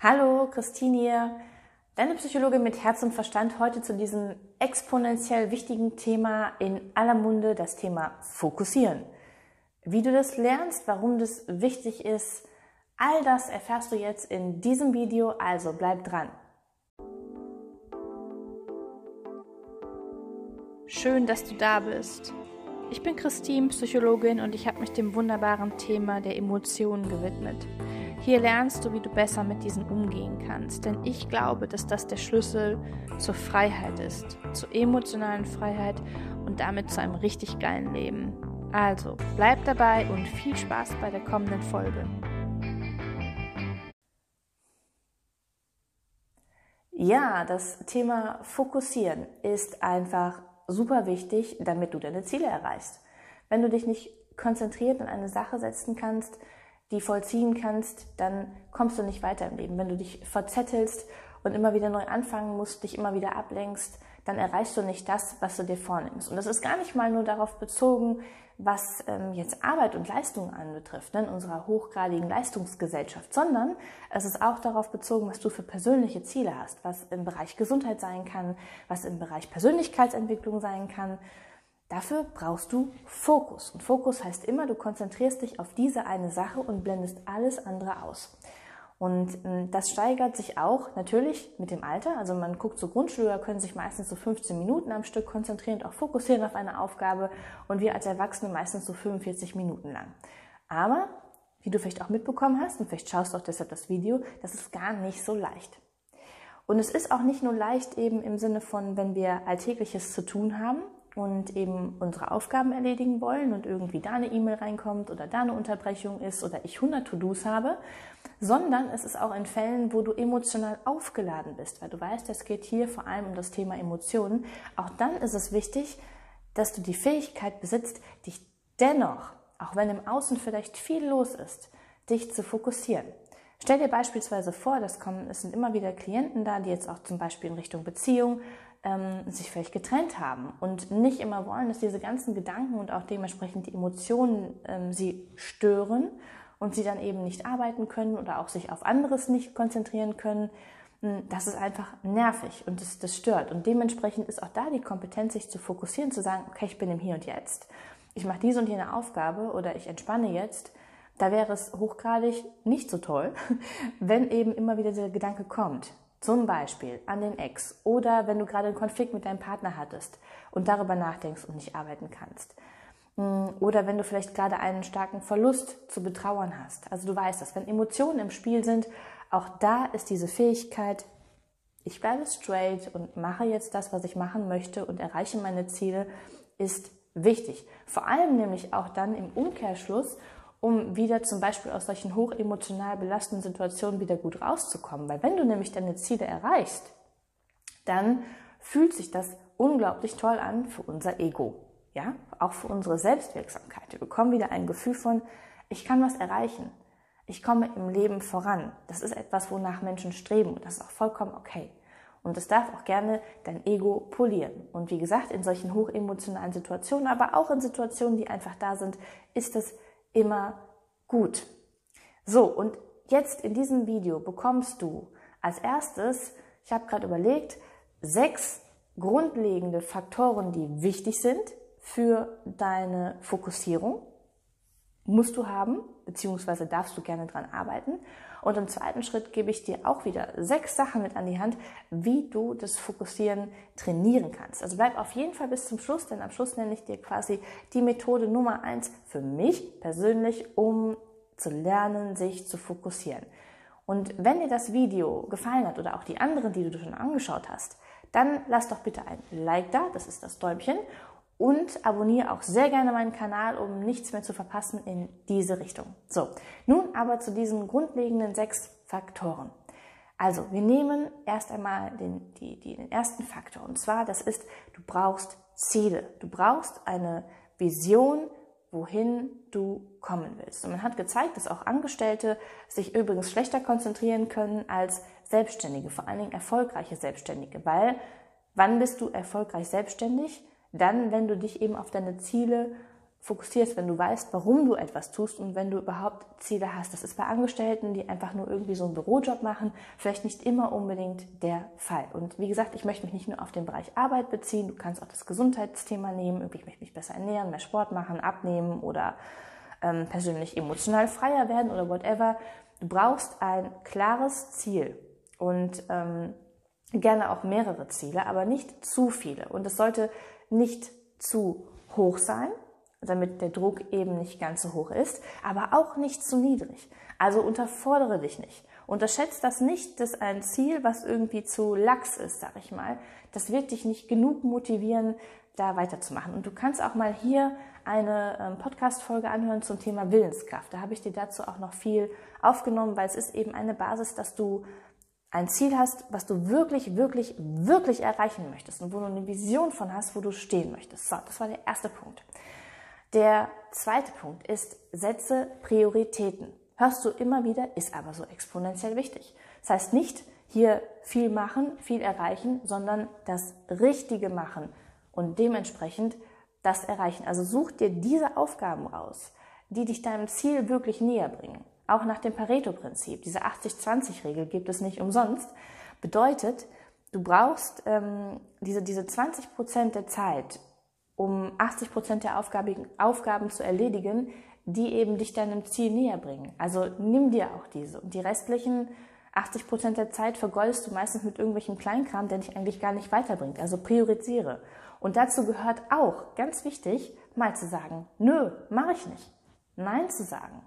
Hallo, Christine hier, deine Psychologin mit Herz und Verstand heute zu diesem exponentiell wichtigen Thema in aller Munde, das Thema Fokussieren. Wie du das lernst, warum das wichtig ist, all das erfährst du jetzt in diesem Video, also bleib dran. Schön, dass du da bist. Ich bin Christine, Psychologin und ich habe mich dem wunderbaren Thema der Emotionen gewidmet. Hier lernst du, wie du besser mit diesen umgehen kannst, denn ich glaube, dass das der Schlüssel zur Freiheit ist, zur emotionalen Freiheit und damit zu einem richtig geilen Leben. Also, bleib dabei und viel Spaß bei der kommenden Folge. Ja, das Thema Fokussieren ist einfach super wichtig, damit du deine Ziele erreichst. Wenn du dich nicht konzentriert in eine Sache setzen kannst, die vollziehen kannst, dann kommst du nicht weiter im Leben. Wenn du dich verzettelst und immer wieder neu anfangen musst, dich immer wieder ablenkst, dann erreichst du nicht das, was du dir vornimmst. Und das ist gar nicht mal nur darauf bezogen, was ähm, jetzt Arbeit und Leistung anbetrifft, ne, in unserer hochgradigen Leistungsgesellschaft, sondern es ist auch darauf bezogen, was du für persönliche Ziele hast, was im Bereich Gesundheit sein kann, was im Bereich Persönlichkeitsentwicklung sein kann, Dafür brauchst du Fokus. Und Fokus heißt immer, du konzentrierst dich auf diese eine Sache und blendest alles andere aus. Und ähm, das steigert sich auch natürlich mit dem Alter. Also man guckt so Grundschüler können sich meistens so 15 Minuten am Stück konzentrieren und auch fokussieren auf eine Aufgabe und wir als Erwachsene meistens so 45 Minuten lang. Aber, wie du vielleicht auch mitbekommen hast und vielleicht schaust du auch deshalb das Video, das ist gar nicht so leicht. Und es ist auch nicht nur leicht eben im Sinne von, wenn wir Alltägliches zu tun haben, und eben unsere Aufgaben erledigen wollen und irgendwie da eine E-Mail reinkommt oder da eine Unterbrechung ist oder ich 100 To-Dos habe, sondern es ist auch in Fällen, wo du emotional aufgeladen bist, weil du weißt, es geht hier vor allem um das Thema Emotionen. Auch dann ist es wichtig, dass du die Fähigkeit besitzt, dich dennoch, auch wenn im Außen vielleicht viel los ist, dich zu fokussieren. Stell dir beispielsweise vor, das kommen, es sind immer wieder Klienten da, die jetzt auch zum Beispiel in Richtung Beziehung ähm, sich vielleicht getrennt haben und nicht immer wollen, dass diese ganzen Gedanken und auch dementsprechend die Emotionen ähm, sie stören und sie dann eben nicht arbeiten können oder auch sich auf anderes nicht konzentrieren können. Hm, das ist einfach nervig und das, das stört. Und dementsprechend ist auch da die Kompetenz, sich zu fokussieren, zu sagen, okay, ich bin im Hier und Jetzt. Ich mache diese und jene Aufgabe oder ich entspanne jetzt. Da wäre es hochgradig nicht so toll, wenn eben immer wieder dieser Gedanke kommt. Zum Beispiel an den Ex oder wenn du gerade einen Konflikt mit deinem Partner hattest und darüber nachdenkst und nicht arbeiten kannst. Mm, oder wenn du vielleicht gerade einen starken Verlust zu betrauern hast. Also du weißt das, wenn Emotionen im Spiel sind, auch da ist diese Fähigkeit, ich bleibe straight und mache jetzt das, was ich machen möchte und erreiche meine Ziele, ist wichtig. Vor allem nämlich auch dann im Umkehrschluss, um wieder zum Beispiel aus solchen hochemotional belastenden Situationen wieder gut rauszukommen. Weil wenn du nämlich deine Ziele erreichst, dann fühlt sich das unglaublich toll an für unser Ego. Ja, auch für unsere Selbstwirksamkeit. Wir bekommen wieder ein Gefühl von, ich kann was erreichen. Ich komme im Leben voran. Das ist etwas, wonach Menschen streben und das ist auch vollkommen okay. Und das darf auch gerne dein Ego polieren. Und wie gesagt, in solchen hochemotionalen Situationen, aber auch in Situationen, die einfach da sind, ist es immer gut. So, und jetzt in diesem Video bekommst du als erstes, ich habe gerade überlegt, sechs grundlegende Faktoren, die wichtig sind für deine Fokussierung. Musst du haben, beziehungsweise darfst du gerne dran arbeiten. Und im zweiten Schritt gebe ich dir auch wieder sechs Sachen mit an die Hand, wie du das Fokussieren trainieren kannst. Also bleib auf jeden Fall bis zum Schluss, denn am Schluss nenne ich dir quasi die Methode Nummer eins für mich persönlich, um zu lernen, sich zu fokussieren. Und wenn dir das Video gefallen hat oder auch die anderen, die du schon angeschaut hast, dann lass doch bitte ein Like da, das ist das Däumchen, und abonniere auch sehr gerne meinen Kanal, um nichts mehr zu verpassen in diese Richtung. So, nun aber zu diesen grundlegenden sechs Faktoren. Also, wir nehmen erst einmal den, die, die, den ersten Faktor und zwar, das ist, du brauchst Ziele. Du brauchst eine Vision, wohin du kommen willst. Und man hat gezeigt, dass auch Angestellte sich übrigens schlechter konzentrieren können als Selbstständige, vor allen Dingen erfolgreiche Selbstständige, weil wann bist du erfolgreich selbstständig? Dann, wenn du dich eben auf deine Ziele fokussierst, wenn du weißt, warum du etwas tust und wenn du überhaupt Ziele hast. Das ist bei Angestellten, die einfach nur irgendwie so einen Bürojob machen, vielleicht nicht immer unbedingt der Fall. Und wie gesagt, ich möchte mich nicht nur auf den Bereich Arbeit beziehen, du kannst auch das Gesundheitsthema nehmen, ich möchte mich besser ernähren, mehr Sport machen, abnehmen oder ähm, persönlich emotional freier werden oder whatever. Du brauchst ein klares Ziel und ähm, gerne auch mehrere Ziele, aber nicht zu viele. Und es sollte nicht zu hoch sein, damit der Druck eben nicht ganz so hoch ist, aber auch nicht zu niedrig. Also unterfordere dich nicht. Unterschätzt das nicht, dass ein Ziel, was irgendwie zu lax ist, sag ich mal, das wird dich nicht genug motivieren, da weiterzumachen. Und du kannst auch mal hier eine ähm, Podcast-Folge anhören zum Thema Willenskraft. Da habe ich dir dazu auch noch viel aufgenommen, weil es ist eben eine Basis, dass du ein Ziel hast, was du wirklich, wirklich, wirklich erreichen möchtest und wo du eine Vision von hast, wo du stehen möchtest. So, das war der erste Punkt. Der zweite Punkt ist, setze Prioritäten. Hörst du immer wieder, ist aber so exponentiell wichtig. Das heißt nicht hier viel machen, viel erreichen, sondern das Richtige machen und dementsprechend das erreichen. Also such dir diese Aufgaben raus, die dich deinem Ziel wirklich näher bringen. Auch nach dem Pareto-Prinzip, diese 80-20-Regel gibt es nicht umsonst, bedeutet, du brauchst ähm, diese, diese 20 Prozent der Zeit, um 80 Prozent der Aufgaben, Aufgaben zu erledigen, die eben dich deinem Ziel näher bringen. Also nimm dir auch diese. Und die restlichen 80 Prozent der Zeit vergeudest du meistens mit irgendwelchem Kleinkram, der dich eigentlich gar nicht weiterbringt. Also priorisiere. Und dazu gehört auch, ganz wichtig, mal zu sagen, nö, mache ich nicht. Nein zu sagen.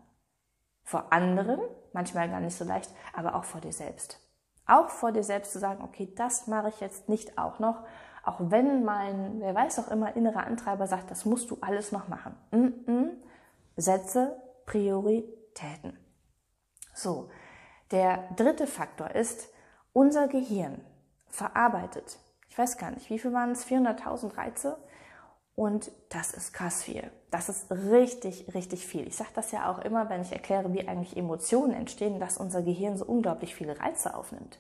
Vor anderen, manchmal gar nicht so leicht, aber auch vor dir selbst. Auch vor dir selbst zu sagen, okay, das mache ich jetzt nicht auch noch, auch wenn mein, wer weiß auch immer, innerer Antreiber sagt, das musst du alles noch machen. Mm -mm. Setze Prioritäten. So, der dritte Faktor ist, unser Gehirn verarbeitet, ich weiß gar nicht, wie viel waren es, 400.000 Reize? Und das ist krass viel. Das ist richtig, richtig viel. Ich sage das ja auch immer, wenn ich erkläre, wie eigentlich Emotionen entstehen, dass unser Gehirn so unglaublich viele Reize aufnimmt.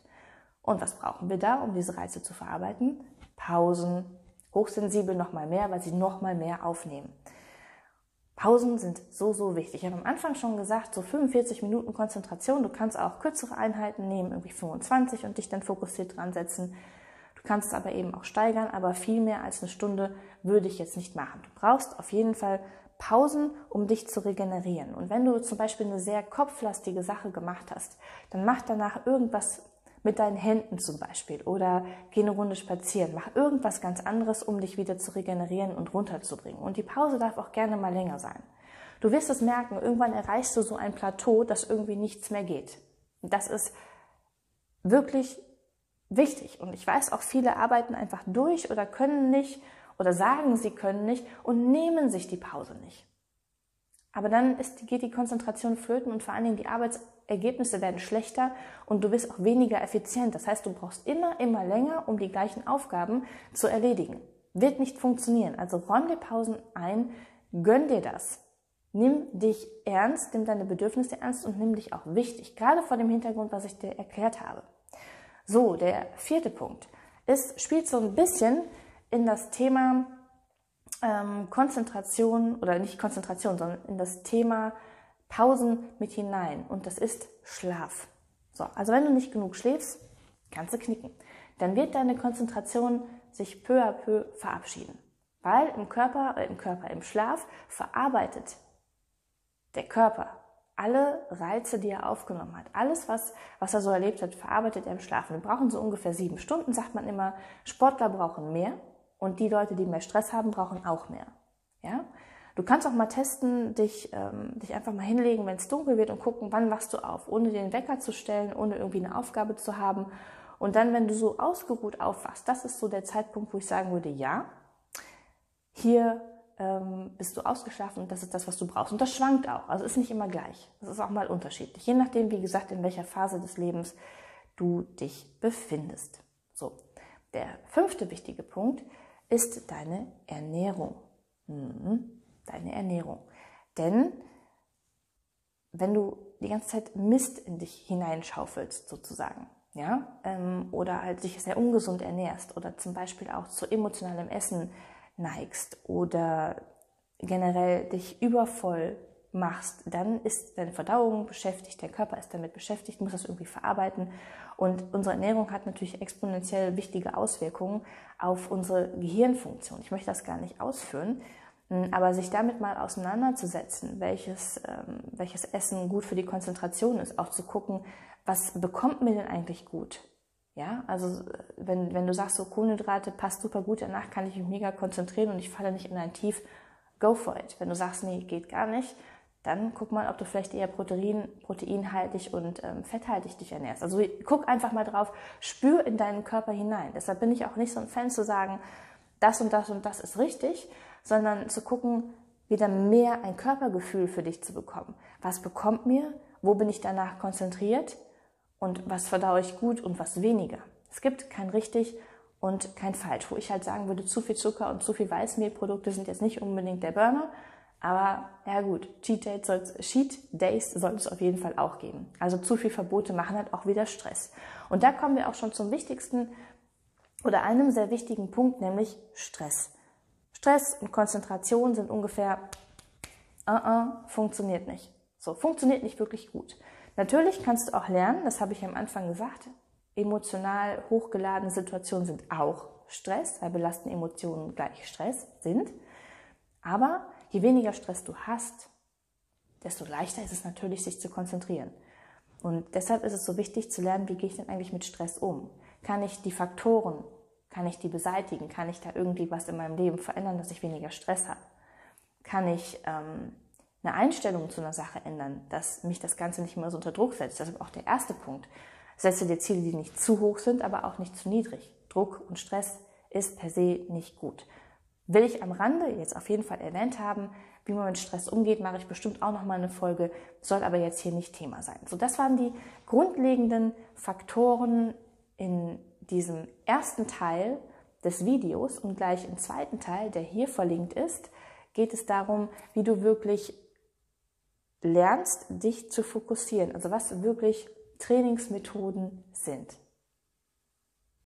Und was brauchen wir da, um diese Reize zu verarbeiten? Pausen, hochsensibel noch mal mehr, weil sie noch mal mehr aufnehmen. Pausen sind so, so wichtig. Ich habe am Anfang schon gesagt, so 45 Minuten Konzentration. Du kannst auch kürzere Einheiten nehmen, irgendwie 25 und dich dann fokussiert dran setzen. Du kannst es aber eben auch steigern, aber viel mehr als eine Stunde würde ich jetzt nicht machen. Du brauchst auf jeden Fall Pausen, um dich zu regenerieren. Und wenn du zum Beispiel eine sehr kopflastige Sache gemacht hast, dann mach danach irgendwas mit deinen Händen zum Beispiel oder geh eine Runde spazieren. Mach irgendwas ganz anderes, um dich wieder zu regenerieren und runterzubringen. Und die Pause darf auch gerne mal länger sein. Du wirst es merken, irgendwann erreichst du so ein Plateau, dass irgendwie nichts mehr geht. Das ist wirklich wichtig. Und ich weiß auch, viele arbeiten einfach durch oder können nicht oder sagen, sie können nicht und nehmen sich die Pause nicht. Aber dann ist, geht die Konzentration flöten und vor allen Dingen die Arbeitsergebnisse werden schlechter und du bist auch weniger effizient. Das heißt, du brauchst immer, immer länger, um die gleichen Aufgaben zu erledigen. Wird nicht funktionieren. Also räum dir Pausen ein, gönn dir das. Nimm dich ernst, nimm deine Bedürfnisse ernst und nimm dich auch wichtig. Gerade vor dem Hintergrund, was ich dir erklärt habe. So, der vierte Punkt ist, spielt so ein bisschen in das Thema ähm, Konzentration oder nicht Konzentration, sondern in das Thema Pausen mit hinein. Und das ist Schlaf. So, also wenn du nicht genug schläfst, kannst du knicken. Dann wird deine Konzentration sich peu à peu verabschieden. Weil im Körper, äh, im Körper, im Schlaf verarbeitet der Körper alle Reize, die er aufgenommen hat. Alles, was, was er so erlebt hat, verarbeitet er im Schlaf. Wir brauchen so ungefähr sieben Stunden, sagt man immer. Sportler brauchen mehr. Und die Leute, die mehr Stress haben, brauchen auch mehr. Ja? Du kannst auch mal testen, dich, ähm, dich einfach mal hinlegen, wenn es dunkel wird und gucken, wann wachst du auf, ohne den Wecker zu stellen, ohne irgendwie eine Aufgabe zu haben. Und dann, wenn du so ausgeruht aufwachst, das ist so der Zeitpunkt, wo ich sagen würde, ja, hier ähm, bist du ausgeschlafen und das ist das, was du brauchst. Und das schwankt auch. Also ist nicht immer gleich. Das ist auch mal unterschiedlich. Je nachdem, wie gesagt, in welcher Phase des Lebens du dich befindest. So. Der fünfte wichtige Punkt ist deine Ernährung. Mhm. Deine Ernährung. Denn wenn du die ganze Zeit Mist in dich hineinschaufelst, sozusagen, ja, ähm, oder halt dich sehr ungesund ernährst oder zum Beispiel auch zu emotionalem Essen neigst oder generell dich übervoll machst, dann ist deine Verdauung beschäftigt, dein Körper ist damit beschäftigt, muss das irgendwie verarbeiten. Und unsere Ernährung hat natürlich exponentiell wichtige Auswirkungen auf unsere Gehirnfunktion. Ich möchte das gar nicht ausführen, hm, aber sich damit mal auseinanderzusetzen, welches, ähm, welches Essen gut für die Konzentration ist, auch zu gucken, was bekommt mir denn eigentlich gut? Ja, also wenn, wenn du sagst, so Kohlenhydrate passt super gut, danach kann ich mich mega konzentrieren und ich falle nicht in ein Tief, go for it. Wenn du sagst, nee, geht gar nicht, dann guck mal, ob du vielleicht eher Protein, proteinhaltig und ähm, fetthaltig dich ernährst. Also guck einfach mal drauf, spür in deinen Körper hinein. Deshalb bin ich auch nicht so ein Fan zu sagen, das und das und das ist richtig, sondern zu gucken, wieder mehr ein Körpergefühl für dich zu bekommen. Was bekommt mir? Wo bin ich danach konzentriert? Und was verdaue ich gut und was weniger? Es gibt kein richtig und kein falsch. Wo ich halt sagen würde, zu viel Zucker und zu viel Weißmehlprodukte sind jetzt nicht unbedingt der Burner, aber ja gut, Cheat Days soll es auf jeden Fall auch geben. Also zu viel Verbote machen halt auch wieder Stress. Und da kommen wir auch schon zum wichtigsten oder einem sehr wichtigen Punkt, nämlich Stress. Stress und Konzentration sind ungefähr, uh -uh, funktioniert nicht. So, funktioniert nicht wirklich gut. Natürlich kannst du auch lernen, das habe ich am Anfang gesagt, emotional hochgeladene Situationen sind auch Stress, weil belastende Emotionen gleich Stress sind. Aber je weniger Stress du hast, desto leichter ist es natürlich, sich zu konzentrieren. Und deshalb ist es so wichtig zu lernen, wie gehe ich denn eigentlich mit Stress um? Kann ich die Faktoren, kann ich die beseitigen? Kann ich da irgendwie was in meinem Leben verändern, dass ich weniger Stress habe? Kann ich ähm, eine Einstellung zu einer Sache ändern, dass mich das Ganze nicht mehr so unter Druck setzt? Das ist auch der erste Punkt. Setze dir Ziele, die nicht zu hoch sind, aber auch nicht zu niedrig. Druck und Stress ist per se nicht gut. Will ich am Rande jetzt auf jeden Fall erwähnt haben, wie man mit Stress umgeht, mache ich bestimmt auch noch mal eine Folge, soll aber jetzt hier nicht Thema sein. So, das waren die grundlegenden Faktoren in diesem ersten Teil des Videos und gleich im zweiten Teil, der hier verlinkt ist, geht es darum, wie du wirklich lernst, dich zu fokussieren. Also was wirklich Trainingsmethoden sind.